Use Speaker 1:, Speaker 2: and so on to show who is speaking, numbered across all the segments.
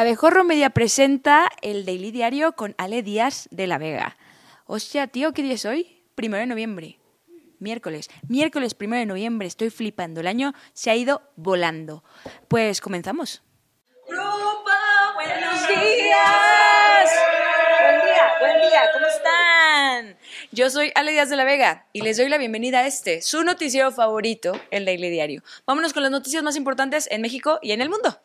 Speaker 1: Abejorro Media presenta el Daily Diario con Ale Díaz de la Vega. Hostia, tío, ¿qué día es hoy? Primero de noviembre. Miércoles. Miércoles primero de noviembre. Estoy flipando. El año se ha ido volando. Pues comenzamos. ¡Grupo! ¡Buenos días! Buen día, buen día. ¿Cómo están? Yo soy Ale Díaz de la Vega y les doy la bienvenida a este, su noticiero favorito, el Daily Diario. Vámonos con las noticias más importantes en México y en el mundo.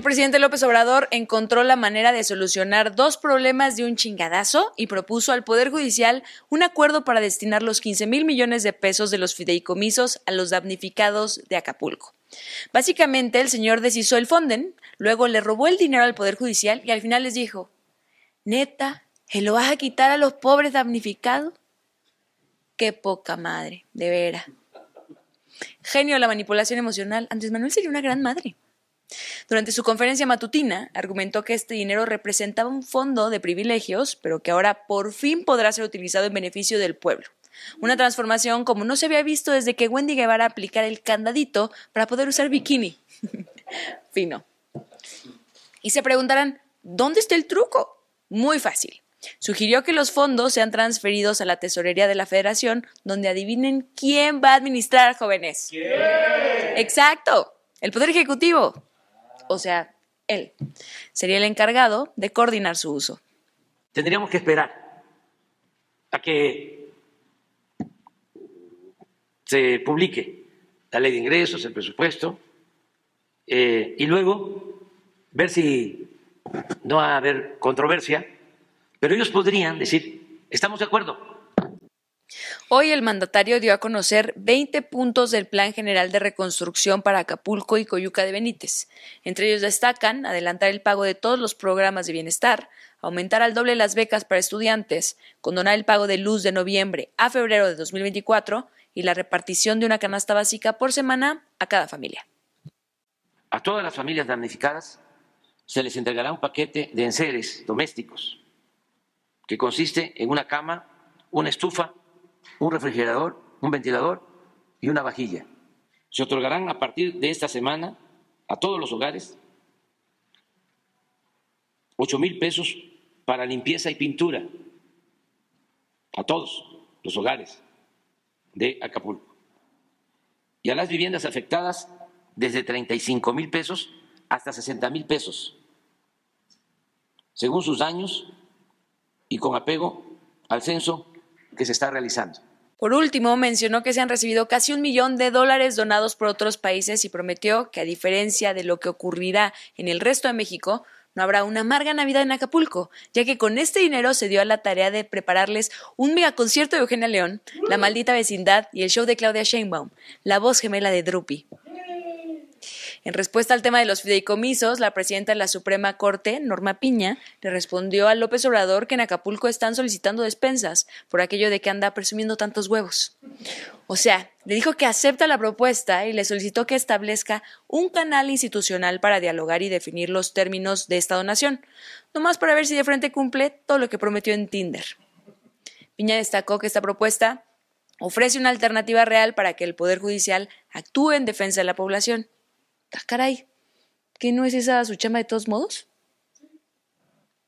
Speaker 1: El presidente López Obrador encontró la manera de solucionar dos problemas de un chingadazo y propuso al Poder Judicial un acuerdo para destinar los 15 mil millones de pesos de los fideicomisos a los damnificados de Acapulco. Básicamente, el señor deshizo el fonden, luego le robó el dinero al Poder Judicial y al final les dijo, neta, ¿se lo vas a quitar a los pobres damnificados? Qué poca madre, de veras. Genio la manipulación emocional, Andrés Manuel sería una gran madre. Durante su conferencia matutina, argumentó que este dinero representaba un fondo de privilegios, pero que ahora por fin podrá ser utilizado en beneficio del pueblo. Una transformación como no se había visto desde que Wendy Guevara aplicara el candadito para poder usar bikini. Fino. Y se preguntarán, ¿dónde está el truco? Muy fácil. Sugirió que los fondos sean transferidos a la tesorería de la federación, donde adivinen quién va a administrar, jóvenes. Exacto, el Poder Ejecutivo o sea, él, sería el encargado de coordinar su uso.
Speaker 2: Tendríamos que esperar a que se publique la ley de ingresos, el presupuesto, eh, y luego ver si no va a haber controversia, pero ellos podrían decir, estamos de acuerdo,
Speaker 1: Hoy el mandatario dio a conocer 20 puntos del Plan General de Reconstrucción para Acapulco y Coyuca de Benítez. Entre ellos destacan adelantar el pago de todos los programas de bienestar, aumentar al doble las becas para estudiantes, condonar el pago de luz de noviembre a febrero de 2024 y la repartición de una canasta básica por semana a cada familia.
Speaker 2: A todas las familias damnificadas se les entregará un paquete de enseres domésticos que consiste en una cama, una estufa, un refrigerador, un ventilador y una vajilla. Se otorgarán a partir de esta semana a todos los hogares ocho mil pesos para limpieza y pintura a todos los hogares de Acapulco. Y a las viviendas afectadas desde 35 mil pesos hasta 60 mil pesos, según sus daños y con apego al censo que se está realizando.
Speaker 1: Por último, mencionó que se han recibido casi un millón de dólares donados por otros países y prometió que, a diferencia de lo que ocurrirá en el resto de México, no habrá una amarga Navidad en Acapulco, ya que con este dinero se dio a la tarea de prepararles un megaconcierto de Eugenia León, La Maldita Vecindad y el show de Claudia Sheinbaum, la voz gemela de Drupi. En respuesta al tema de los fideicomisos, la presidenta de la Suprema Corte, Norma Piña, le respondió a López Obrador que en Acapulco están solicitando despensas por aquello de que anda presumiendo tantos huevos. O sea, le dijo que acepta la propuesta y le solicitó que establezca un canal institucional para dialogar y definir los términos de esta donación, nomás para ver si de frente cumple todo lo que prometió en Tinder. Piña destacó que esta propuesta ofrece una alternativa real para que el Poder Judicial actúe en defensa de la población ah, caray, ¿que no es esa su chama de todos modos?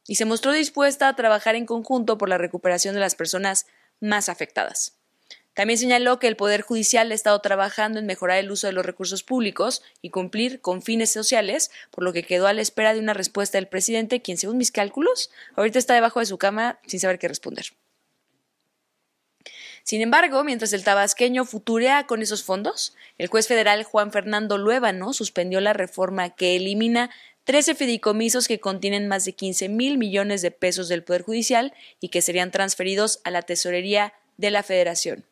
Speaker 1: Y se mostró dispuesta a trabajar en conjunto por la recuperación de las personas más afectadas. También señaló que el Poder Judicial ha estado trabajando en mejorar el uso de los recursos públicos y cumplir con fines sociales, por lo que quedó a la espera de una respuesta del presidente, quien, según mis cálculos, ahorita está debajo de su cama sin saber qué responder. Sin embargo, mientras el tabasqueño futurea con esos fondos, el juez federal Juan Fernando Luébano suspendió la reforma que elimina 13 fideicomisos que contienen más de 15 mil millones de pesos del Poder Judicial y que serían transferidos a la Tesorería de la Federación.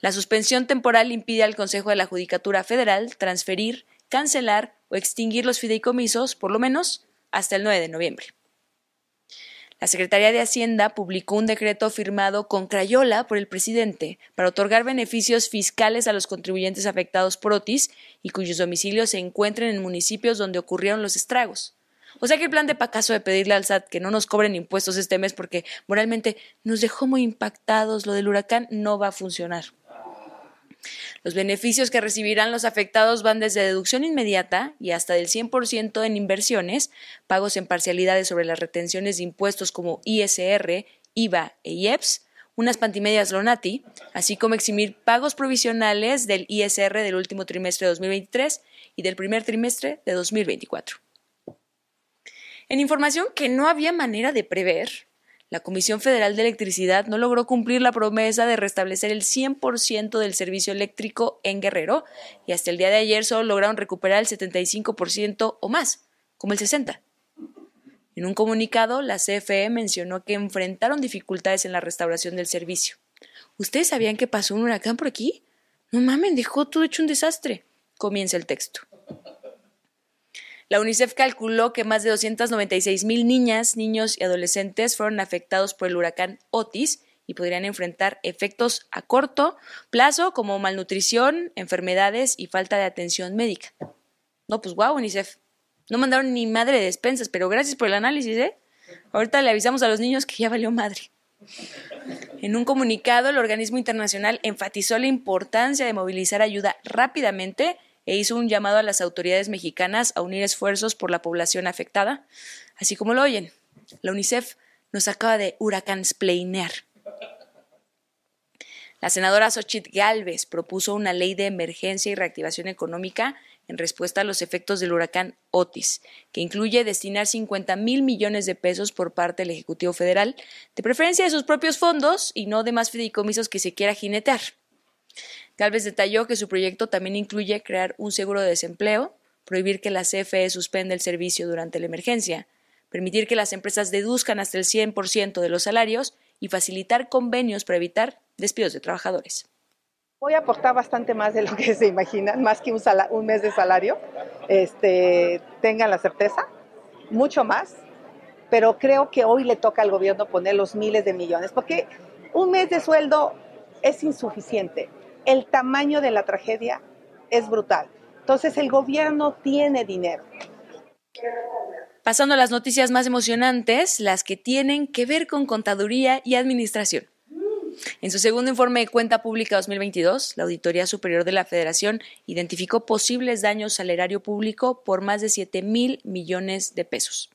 Speaker 1: La suspensión temporal impide al Consejo de la Judicatura Federal transferir, cancelar o extinguir los fideicomisos, por lo menos hasta el 9 de noviembre. La Secretaría de Hacienda publicó un decreto firmado con Crayola por el presidente para otorgar beneficios fiscales a los contribuyentes afectados por Otis y cuyos domicilios se encuentren en municipios donde ocurrieron los estragos. O sea que el plan de Pacaso de pedirle al SAT que no nos cobren impuestos este mes porque moralmente nos dejó muy impactados lo del huracán no va a funcionar. Los beneficios que recibirán los afectados van desde deducción inmediata y hasta del 100% en inversiones, pagos en parcialidades sobre las retenciones de impuestos como ISR, IVA e IEPS, unas pantimedias Lonati, así como eximir pagos provisionales del ISR del último trimestre de 2023 y del primer trimestre de 2024. En información que no había manera de prever, la Comisión Federal de Electricidad no logró cumplir la promesa de restablecer el 100% del servicio eléctrico en Guerrero y hasta el día de ayer solo lograron recuperar el 75% o más, como el 60%. En un comunicado, la CFE mencionó que enfrentaron dificultades en la restauración del servicio. ¿Ustedes sabían que pasó un huracán por aquí? No mamen, dejó todo hecho un desastre. Comienza el texto. La UNICEF calculó que más de 296 mil niñas, niños y adolescentes fueron afectados por el huracán Otis y podrían enfrentar efectos a corto plazo como malnutrición, enfermedades y falta de atención médica. No, pues guau, UNICEF. No mandaron ni madre de despensas, pero gracias por el análisis, ¿eh? Ahorita le avisamos a los niños que ya valió madre. En un comunicado, el organismo internacional enfatizó la importancia de movilizar ayuda rápidamente e hizo un llamado a las autoridades mexicanas a unir esfuerzos por la población afectada, así como lo oyen. La UNICEF nos acaba de huracansplainear. La senadora Xochitl Galvez propuso una ley de emergencia y reactivación económica en respuesta a los efectos del huracán Otis, que incluye destinar 50 mil millones de pesos por parte del Ejecutivo Federal, de preferencia de sus propios fondos y no de más fideicomisos que se quiera jinetear. Galvez detalló que su proyecto también incluye crear un seguro de desempleo, prohibir que la CFE suspenda el servicio durante la emergencia, permitir que las empresas deduzcan hasta el 100% de los salarios y facilitar convenios para evitar despidos de trabajadores.
Speaker 3: Voy a aportar bastante más de lo que se imaginan, más que un, un mes de salario. Este, tengan la certeza, mucho más. Pero creo que hoy le toca al gobierno poner los miles de millones, porque un mes de sueldo es insuficiente el tamaño de la tragedia es brutal. Entonces el gobierno tiene dinero.
Speaker 1: Pasando a las noticias más emocionantes, las que tienen que ver con contaduría y administración. En su segundo informe de cuenta pública 2022, la Auditoría Superior de la Federación identificó posibles daños al erario público por más de 7 mil millones de pesos.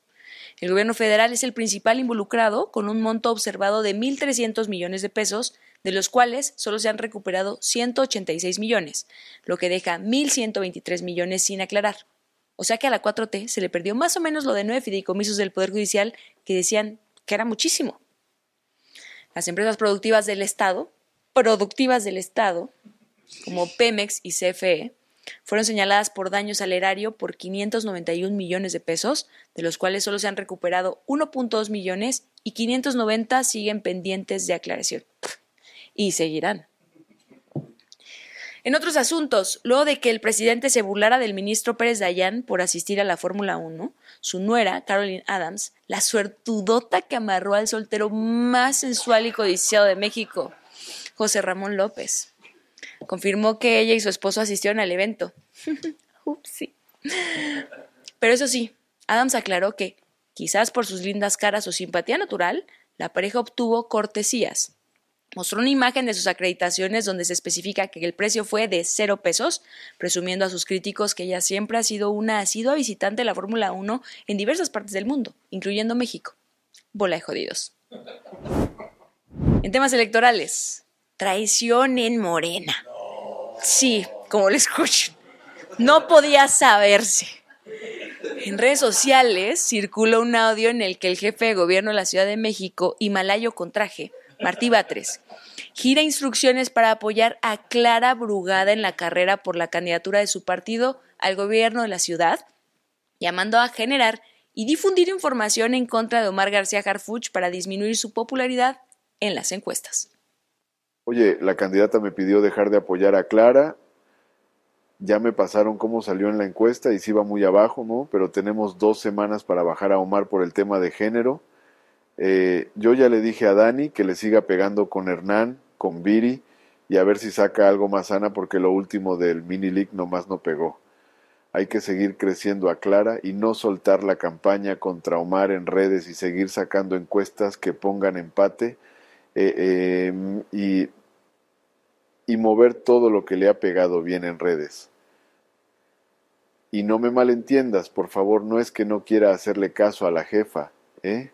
Speaker 1: El gobierno federal es el principal involucrado, con un monto observado de 1.300 millones de pesos, de los cuales solo se han recuperado 186 millones, lo que deja 1.123 millones sin aclarar. O sea que a la 4T se le perdió más o menos lo de nueve fideicomisos del Poder Judicial que decían que era muchísimo. Las empresas productivas del Estado, productivas del Estado, como Pemex y CFE, fueron señaladas por daños al erario por 591 millones de pesos, de los cuales solo se han recuperado 1.2 millones y 590 siguen pendientes de aclaración y seguirán. En otros asuntos, luego de que el presidente se burlara del ministro Pérez Dayán por asistir a la Fórmula 1, su nuera, Caroline Adams, la suertudota que amarró al soltero más sensual y codiciado de México, José Ramón López, confirmó que ella y su esposo asistieron al evento. Pero eso sí, Adams aclaró que, quizás por sus lindas caras o simpatía natural, la pareja obtuvo cortesías, mostró una imagen de sus acreditaciones donde se especifica que el precio fue de cero pesos, presumiendo a sus críticos que ella siempre ha sido una asidua visitante de la Fórmula 1 en diversas partes del mundo, incluyendo México. Bola de jodidos. En temas electorales, traición en Morena. Sí, como lo escuchan. No podía saberse. En redes sociales circula un audio en el que el jefe de gobierno de la Ciudad de México, Himalayo Contraje, Martí Batres, gira instrucciones para apoyar a Clara Brugada en la carrera por la candidatura de su partido al gobierno de la ciudad, llamando a generar y difundir información en contra de Omar García Harfuch para disminuir su popularidad en las encuestas.
Speaker 4: Oye, la candidata me pidió dejar de apoyar a Clara. Ya me pasaron cómo salió en la encuesta y sí va muy abajo, ¿no? Pero tenemos dos semanas para bajar a Omar por el tema de género Eh, yo ya le dije a Dani que le siga pegando con Hernán, con Viri, y a ver si saca algo más sana porque lo último del mini league nomás no pegó. Hay que seguir creciendo a Clara y no soltar la campaña contra Omar en redes y seguir sacando encuestas que pongan empate eh, em, y, y mover todo lo que le ha pegado bien en redes. Y no me malentiendas, por favor, no es que no quiera hacerle caso a la jefa, ¿eh?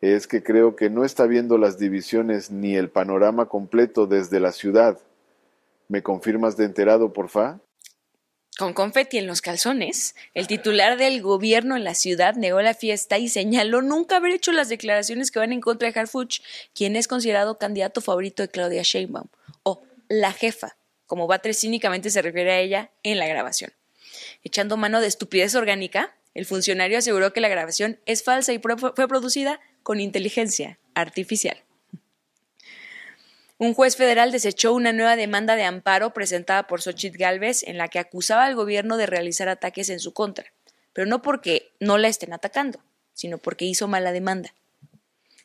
Speaker 4: Es que creo que no está viendo las divisiones ni el panorama completo desde la ciudad. ¿Me confirmas de enterado, porfa?
Speaker 1: Con confeti en los calzones, el titular del gobierno en la ciudad negó la fiesta y señaló nunca haber hecho las declaraciones que van en contra de Harfuch, quien es considerado candidato favorito de Claudia Sheinbaum, o la jefa, como Batres cínicamente se refiere a ella en la grabación. Echando mano de estupidez orgánica, el funcionario aseguró que la grabación es falsa y fue producida con inteligencia artificial. Un juez federal desechó una nueva demanda de amparo presentada por Xochitl Gálvez en la que acusaba al gobierno de realizar ataques en su contra, pero no porque no la estén atacando, sino porque hizo mala demanda.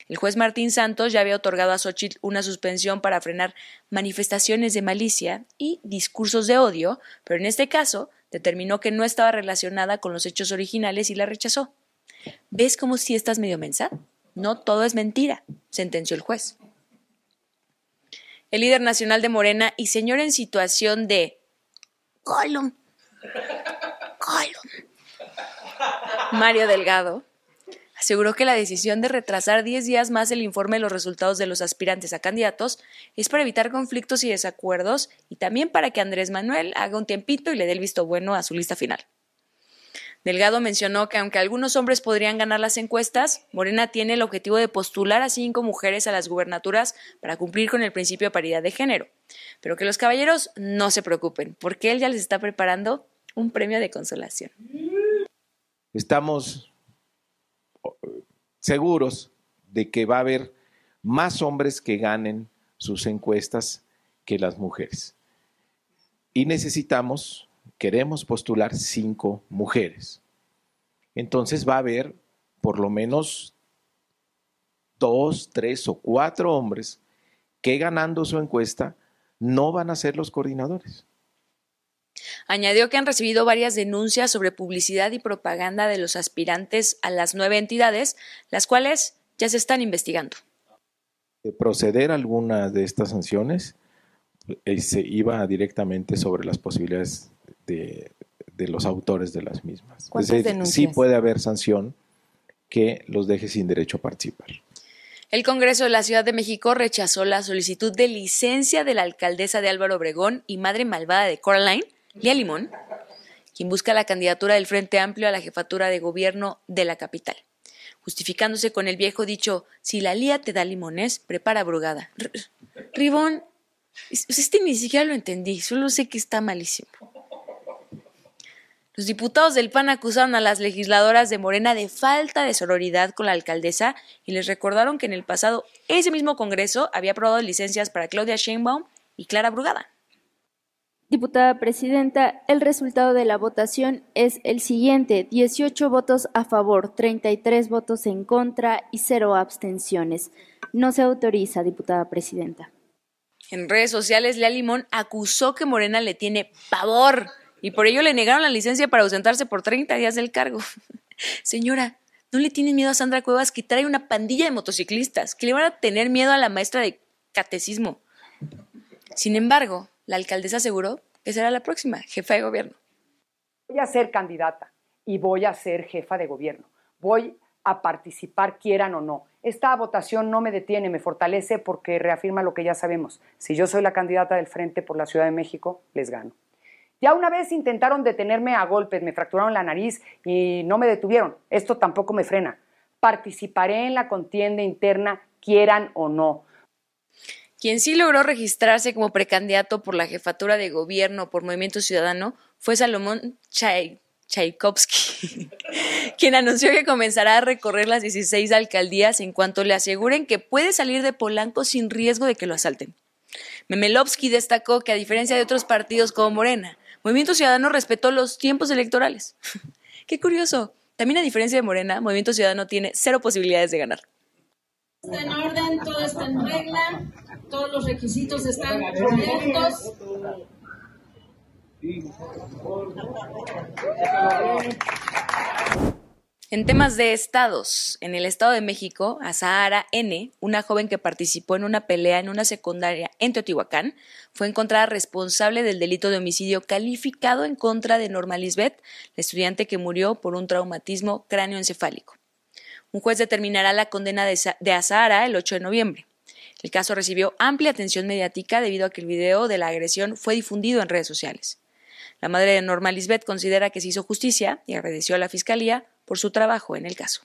Speaker 1: El juez Martín Santos ya había otorgado a Xochitl una suspensión para frenar manifestaciones de malicia y discursos de odio, pero en este caso determinó que no estaba relacionada con los hechos originales y la rechazó. ¿Ves cómo si estás medio mensa? No todo es mentira, sentenció el juez el líder nacional de Morena y señor en situación de Colum. Colum. Mario Delgado aseguró que la decisión de retrasar 10 días más el informe de los resultados de los aspirantes a candidatos es para evitar conflictos y desacuerdos y también para que Andrés Manuel haga un tiempito y le dé el visto bueno a su lista final. Delgado mencionó que aunque algunos hombres podrían ganar las encuestas, Morena tiene el objetivo de postular a cinco mujeres a las gubernaturas para cumplir con el principio de paridad de género. Pero que los caballeros no se preocupen, porque él ya les está preparando un premio de consolación.
Speaker 5: Estamos seguros de que va a haber más hombres que ganen sus encuestas que las mujeres. Y necesitamos queremos postular cinco mujeres. Entonces va a haber por lo menos dos, tres o cuatro hombres que ganando su encuesta no van a ser los coordinadores.
Speaker 1: Añadió que han recibido varias denuncias sobre publicidad y propaganda de los aspirantes a las nueve entidades, las cuales ya se están investigando.
Speaker 5: De proceder a alguna de estas sanciones, eh, se iba directamente sobre las posibilidades de, los autores de las mismas. Es sí puede haber sanción que los deje sin derecho a participar.
Speaker 1: El Congreso de la Ciudad de México rechazó la solicitud de licencia de la alcaldesa de Álvaro Obregón y madre malvada de Coraline, Lía Limón, quien busca la candidatura del Frente Amplio a la jefatura de gobierno de la capital, justificándose con el viejo dicho, si la Lía te da limones, prepara brugada. Ribón, este ni siquiera lo entendí, solo sé que está malísimo. Los diputados del PAN acusaron a las legisladoras de Morena de falta de sororidad con la alcaldesa y les recordaron que en el pasado ese mismo Congreso había aprobado licencias para Claudia Sheinbaum y Clara Brugada.
Speaker 6: Diputada Presidenta, el resultado de la votación es el siguiente, 18 votos a favor, 33 votos en contra y cero abstenciones. No se autoriza, diputada Presidenta.
Speaker 1: En redes sociales, Lea Limón acusó que Morena le tiene pavor y por ello le negaron la licencia para ausentarse por 30 días del cargo. Señora, ¿no le tienen miedo a Sandra Cuevas que trae una pandilla de motociclistas que le van a tener miedo a la maestra de catecismo? Sin embargo, la alcaldesa aseguró que será la próxima jefa de gobierno.
Speaker 7: Voy a ser candidata y voy a ser jefa de gobierno. Voy a participar, quieran o no. Esta votación no me detiene, me fortalece porque reafirma lo que ya sabemos. Si yo soy la candidata del Frente por la Ciudad de México, les gano. Ya una vez intentaron detenerme a golpes, me fracturaron la nariz y no me detuvieron. Esto tampoco me frena. Participaré en la contienda interna, quieran o no.
Speaker 1: Quien sí logró registrarse como precandidato por la jefatura de gobierno por Movimiento Ciudadano fue Salomón Tchaikovsky, quien anunció que comenzará a recorrer las 16 alcaldías en cuanto le aseguren que puede salir de Polanco sin riesgo de que lo asalten. Memelovsky destacó que a diferencia de otros partidos como Morena, Movimiento Ciudadano respetó los tiempos electorales. Qué curioso. También a diferencia de Morena, Movimiento Ciudadano tiene cero posibilidades de ganar.
Speaker 8: Está en orden, todo está en regla, todos los requisitos están cubiertos.
Speaker 1: En temas de estados, en el Estado de México, a Sahara N., una joven que participó en una pelea en una secundaria en Teotihuacán, fue encontrada responsable del delito de homicidio calificado en contra de Norma Lisbeth, la estudiante que murió por un traumatismo cráneoencefálico. Un juez determinará la condena de, Azahara el 8 de noviembre. El caso recibió amplia atención mediática debido a que el video de la agresión fue difundido en redes sociales. La madre de Norma Lisbeth considera que se hizo justicia y agradeció a la Fiscalía por su trabajo en el caso.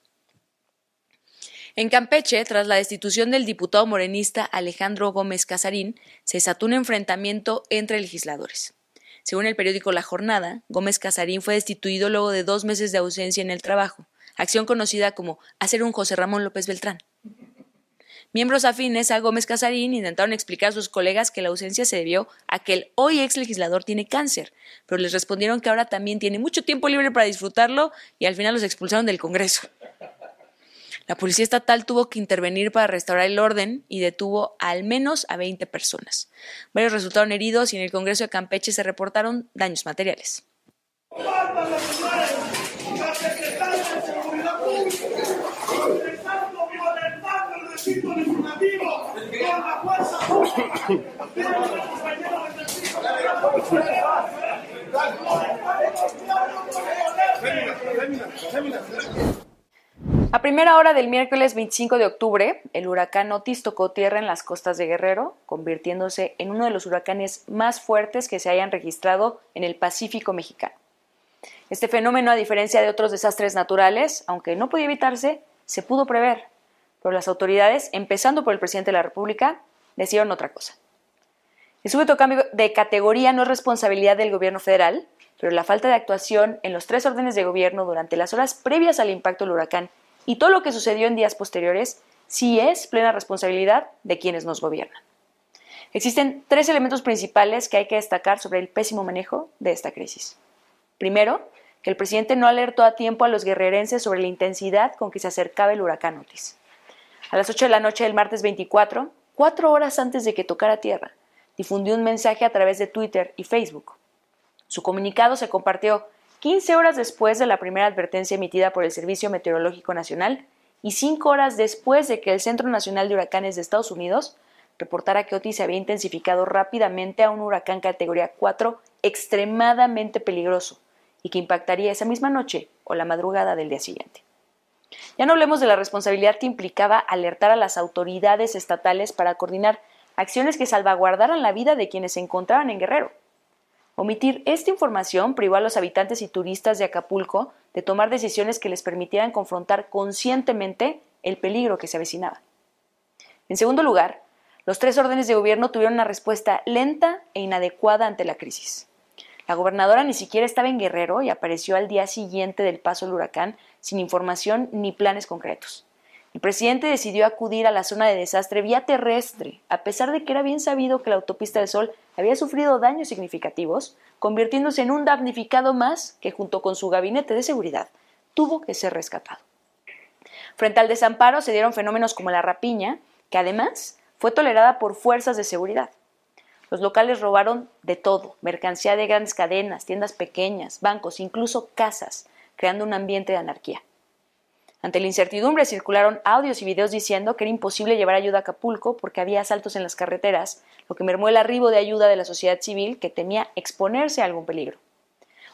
Speaker 1: En Campeche, tras la destitución del diputado morenista Alejandro Gómez Casarín, se desató un enfrentamiento entre legisladores. Según el periódico La Jornada, Gómez Casarín fue destituido luego de dos meses de ausencia en el trabajo, acción conocida como hacer un José Ramón López Beltrán. Miembros afines a Gómez Casarín intentaron explicar a sus colegas que la ausencia se debió a que el hoy ex legislador tiene cáncer, pero les respondieron que ahora también tiene mucho tiempo libre para disfrutarlo y al final los expulsaron del Congreso. La policía estatal tuvo que intervenir para restaurar el orden y detuvo al menos a 20 personas. Varios resultaron heridos y en el Congreso de Campeche se reportaron daños materiales. A primera hora del miércoles 25 de octubre, el huracán Otis tocó tierra en las costas de Guerrero, convirtiéndose en uno de los huracanes más fuertes que se hayan registrado en el Pacífico mexicano. Este fenómeno, a diferencia de otros desastres naturales, aunque no podía evitarse, se pudo prever, pero las autoridades, empezando por el presidente de la República, decidieron otra cosa. El súbito cambio de categoría no es responsabilidad del gobierno federal, pero la falta de actuación en los tres órdenes de gobierno durante las horas previas al impacto del huracán y todo lo que sucedió en días posteriores sí es plena responsabilidad de quienes nos gobiernan. Existen tres elementos principales que hay que destacar sobre el pésimo manejo de esta crisis. Primero, que el presidente no alertó a tiempo a los guerrerenses sobre la intensidad con que se acercaba el huracán Otis. A las 8 de la noche del martes 24, cuatro horas antes de que tocara tierra, difundió un mensaje a través de Twitter y Facebook. Su comunicado se compartió 15 horas después de la primera advertencia emitida por el Servicio Meteorológico Nacional y 5 horas después de que el Centro Nacional de Huracanes de Estados Unidos reportara que Otis se había intensificado rápidamente a un huracán categoría 4 extremadamente peligroso y que impactaría esa misma noche o la madrugada del día siguiente. Ya no hablemos de la responsabilidad que implicaba alertar a las autoridades estatales para coordinar acciones que salvaguardaran la vida de quienes se encontraban en Guerrero. Omitir esta información privó a los habitantes y turistas de Acapulco de tomar decisiones que les permitieran confrontar conscientemente el peligro que se avecinaba. En segundo lugar, los tres órdenes de gobierno tuvieron una respuesta lenta e inadecuada ante la crisis. La gobernadora ni siquiera estaba en Guerrero y apareció al día siguiente del paso del huracán sin información ni planes concretos. El presidente decidió acudir a la zona de desastre vía terrestre, a pesar de que era bien sabido que la autopista del Sol había sufrido daños significativos, convirtiéndose en un damnificado más que junto con su gabinete de seguridad tuvo que ser rescatado. Frente al desamparo se dieron fenómenos como la rapiña, que además fue tolerada por fuerzas de seguridad. Los locales robaron de todo, mercancía de grandes cadenas, tiendas pequeñas, bancos, incluso casas, creando un ambiente de anarquía. Ante la incertidumbre circularon audios y videos diciendo que era imposible llevar ayuda a Acapulco porque había asaltos en las carreteras, lo que mermó el arribo de ayuda de la sociedad civil que temía exponerse a algún peligro.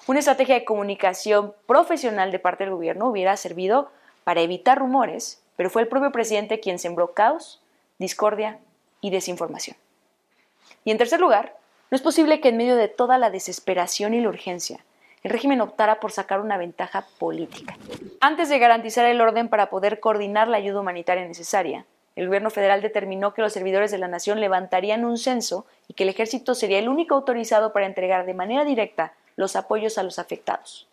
Speaker 1: Una estrategia de comunicación profesional de parte del gobierno hubiera servido para evitar rumores, pero fue el propio presidente quien sembró caos, discordia y desinformación. Y en tercer lugar, no es posible que en medio de toda la desesperación y la urgencia, el régimen optara por sacar una ventaja política. Antes de garantizar el orden para poder coordinar la ayuda humanitaria necesaria, el gobierno federal determinó que los servidores de la nación levantarían un censo y que el ejército sería el único autorizado para entregar de manera directa los apoyos a los afectados.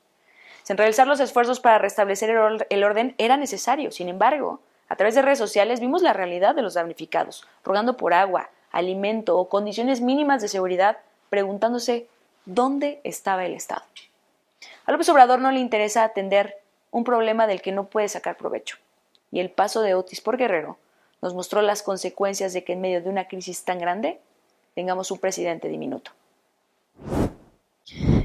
Speaker 1: Sin realizar los esfuerzos para restablecer el orden era necesario. Sin embargo, a través de redes sociales vimos la realidad de los damnificados, rogando por agua, alimento o condiciones mínimas de seguridad, preguntándose dónde estaba el Estado. A López Obrador no le interesa atender un problema del que no puede sacar provecho. Y el paso de Otis por Guerrero nos mostró las consecuencias de que en medio de una crisis tan grande tengamos un presidente diminuto.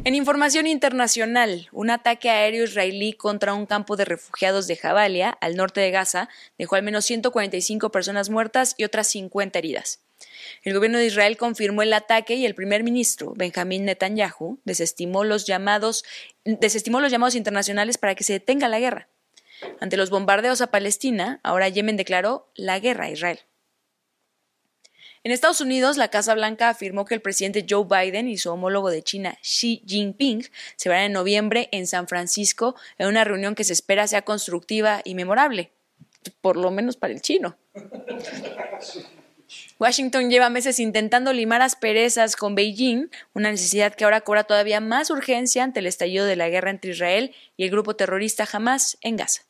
Speaker 1: En información internacional, un ataque aéreo israelí contra un campo de refugiados de Jabalia, al norte de Gaza, dejó al menos 145 personas muertas y otras 50 heridas. El gobierno de Israel confirmó el ataque y el primer ministro, Benjamín Netanyahu, desestimó los llamados, desestimó los llamados internacionales para que se detenga la guerra. Ante los bombardeos a Palestina, ahora Yemen declaró la guerra a Israel. En Estados Unidos, la Casa Blanca afirmó que el presidente Joe Biden y su homólogo de China, Xi Jinping, se verán en noviembre en San Francisco en una reunión que se espera sea constructiva y memorable, por lo menos para el chino. Washington lleva meses intentando limar asperezas con Beijing, una necesidad que ahora cobra todavía más urgencia ante el estallido de la guerra entre Israel y el grupo terrorista Hamas en Gaza.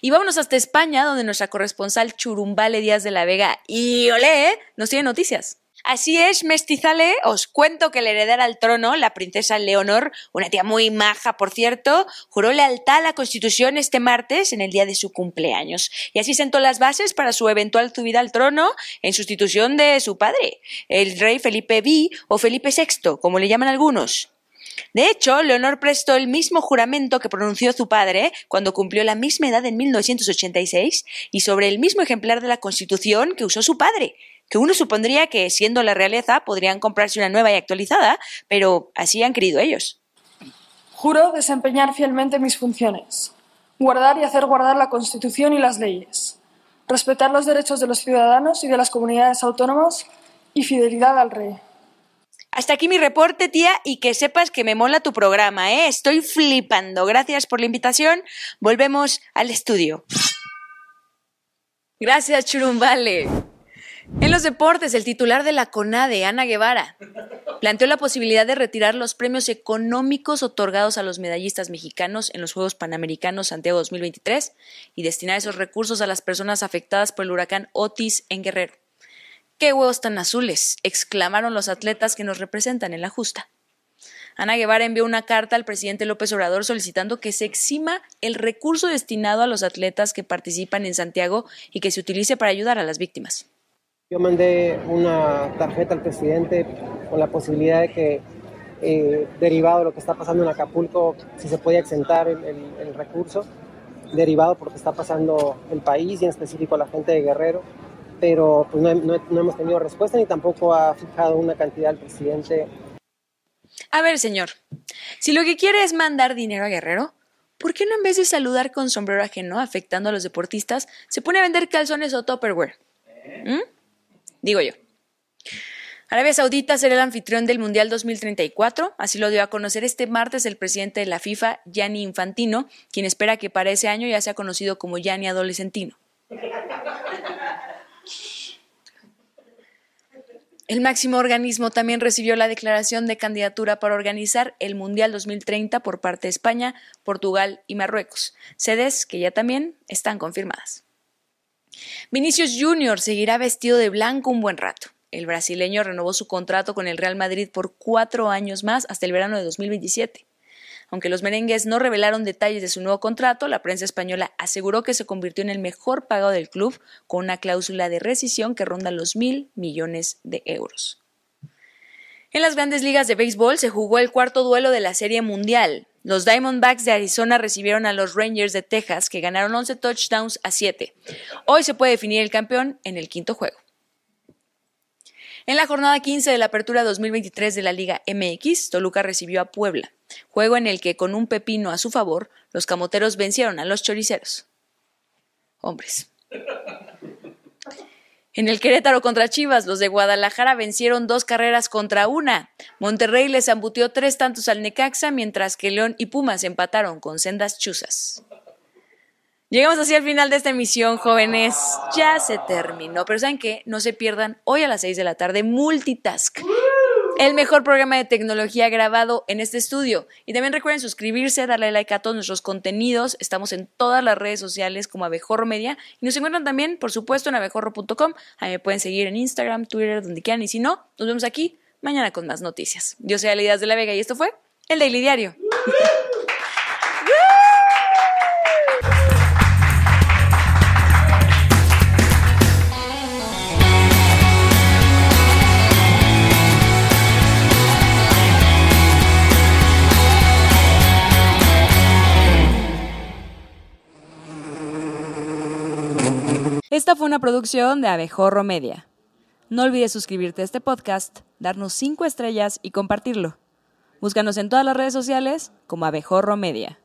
Speaker 1: Y vámonos hasta España, donde nuestra corresponsal Churumbale Díaz de la Vega y Olé nos tiene noticias. Así es, mestizale, os cuento que la heredera al trono, la princesa Leonor, una tía muy maja, por cierto, juró lealtad a la Constitución este martes en el día de su cumpleaños. Y así sentó las bases para su eventual subida al trono en sustitución de su padre, el rey Felipe V o Felipe VI, como le llaman algunos. De hecho, Leonor prestó el mismo juramento que pronunció su padre cuando cumplió la misma edad en 1986 y sobre el mismo ejemplar de la Constitución que usó su padre, que uno supondría que, siendo la realeza, podrían comprarse una nueva y actualizada, pero así han querido ellos.
Speaker 9: Juro desempeñar fielmente mis funciones, guardar y hacer guardar la Constitución y las leyes, respetar los derechos de los ciudadanos y de las comunidades autónomas y fidelidad al rey.
Speaker 1: Hasta aquí mi reporte, tía, y que sepas que me mola tu programa, ¿eh? Estoy flipando. Gracias por la invitación. Volvemos al estudio. Gracias, Churumbale. En los deportes, el titular de la CONADE, Ana Guevara, planteó la posibilidad de retirar los premios económicos otorgados a los medallistas mexicanos en los Juegos Panamericanos Santiago 2023 y destinar esos recursos a las personas afectadas por el huracán Otis en Guerrero. ¡Qué huevos tan azules! exclamaron los atletas que nos representan en la justa. Ana Guevara envió una carta al presidente López Obrador solicitando que se exima el recurso destinado a los atletas que participan en Santiago y que se utilice para ayudar a las víctimas.
Speaker 10: Yo mandé una tarjeta al presidente con la posibilidad de que, eh, derivado de lo que está pasando en Acapulco, si se podía exentar el, recurso, derivado por lo que está pasando el país y en específico la gente de Guerrero pero pues no, hemos tenido respuesta ni tampoco ha fijado una cantidad el presidente.
Speaker 1: A ver, señor, si lo que quiere es mandar dinero a Guerrero, ¿por qué no en vez de saludar con sombrero ajeno afectando a los deportistas, se pone a vender calzones o topperware? ¿Mm? Digo yo. Arabia Saudita será el anfitrión del Mundial 2034, así lo dio a conocer este martes el presidente de la FIFA, Gianni Infantino, quien espera que para ese año ya sea conocido como Gianni Adolescentino. El máximo organismo también recibió la declaración de candidatura para organizar el Mundial 2030 por parte de España, Portugal y Marruecos, sedes que ya también están confirmadas. Vinicius Jr. seguirá vestido de blanco un buen rato. El brasileño renovó su contrato con el Real Madrid por cuatro años más hasta el verano de 2027. Aunque los merengues no revelaron detalles de su nuevo contrato, la prensa española aseguró que se convirtió en el mejor pagado del club con una cláusula de rescisión que ronda los mil millones de euros. En las grandes ligas de béisbol se jugó el cuarto duelo de la Serie Mundial. Los Diamondbacks de Arizona recibieron a los Rangers de Texas, que ganaron 11 touchdowns a 7. Hoy se puede definir el campeón en el quinto juego. En la jornada 15 de la apertura 2023 de la Liga MX, Toluca recibió a Puebla juego en el que con un pepino a su favor los camoteros vencieron a los choriceros. Hombres. En el Querétaro contra Chivas, los de Guadalajara vencieron dos carreras contra una. Monterrey les ambutió tres tantos al Necaxa, mientras que León y Pumas empataron con sendas chuzas. Llegamos así al final de esta emisión, jóvenes. Ya se terminó, pero ¿saben qué? No se pierdan hoy a las seis de la tarde Multitask el mejor programa de tecnología grabado en este estudio. Y también recuerden suscribirse, darle like a todos nuestros contenidos. Estamos en todas las redes sociales como Abejorro Media. Y nos encuentran también, por supuesto, en abejorro.com. Ahí me pueden seguir en Instagram, Twitter, donde quieran. Y si no, nos vemos aquí mañana con más noticias. Yo soy Alidas de la Vega y esto fue el Daily Diario. Esta fue una producción de Abejorro Media. No olvides suscribirte a este podcast, darnos 5 estrellas y compartirlo. Búscanos en todas las redes sociales como Abejorro Media.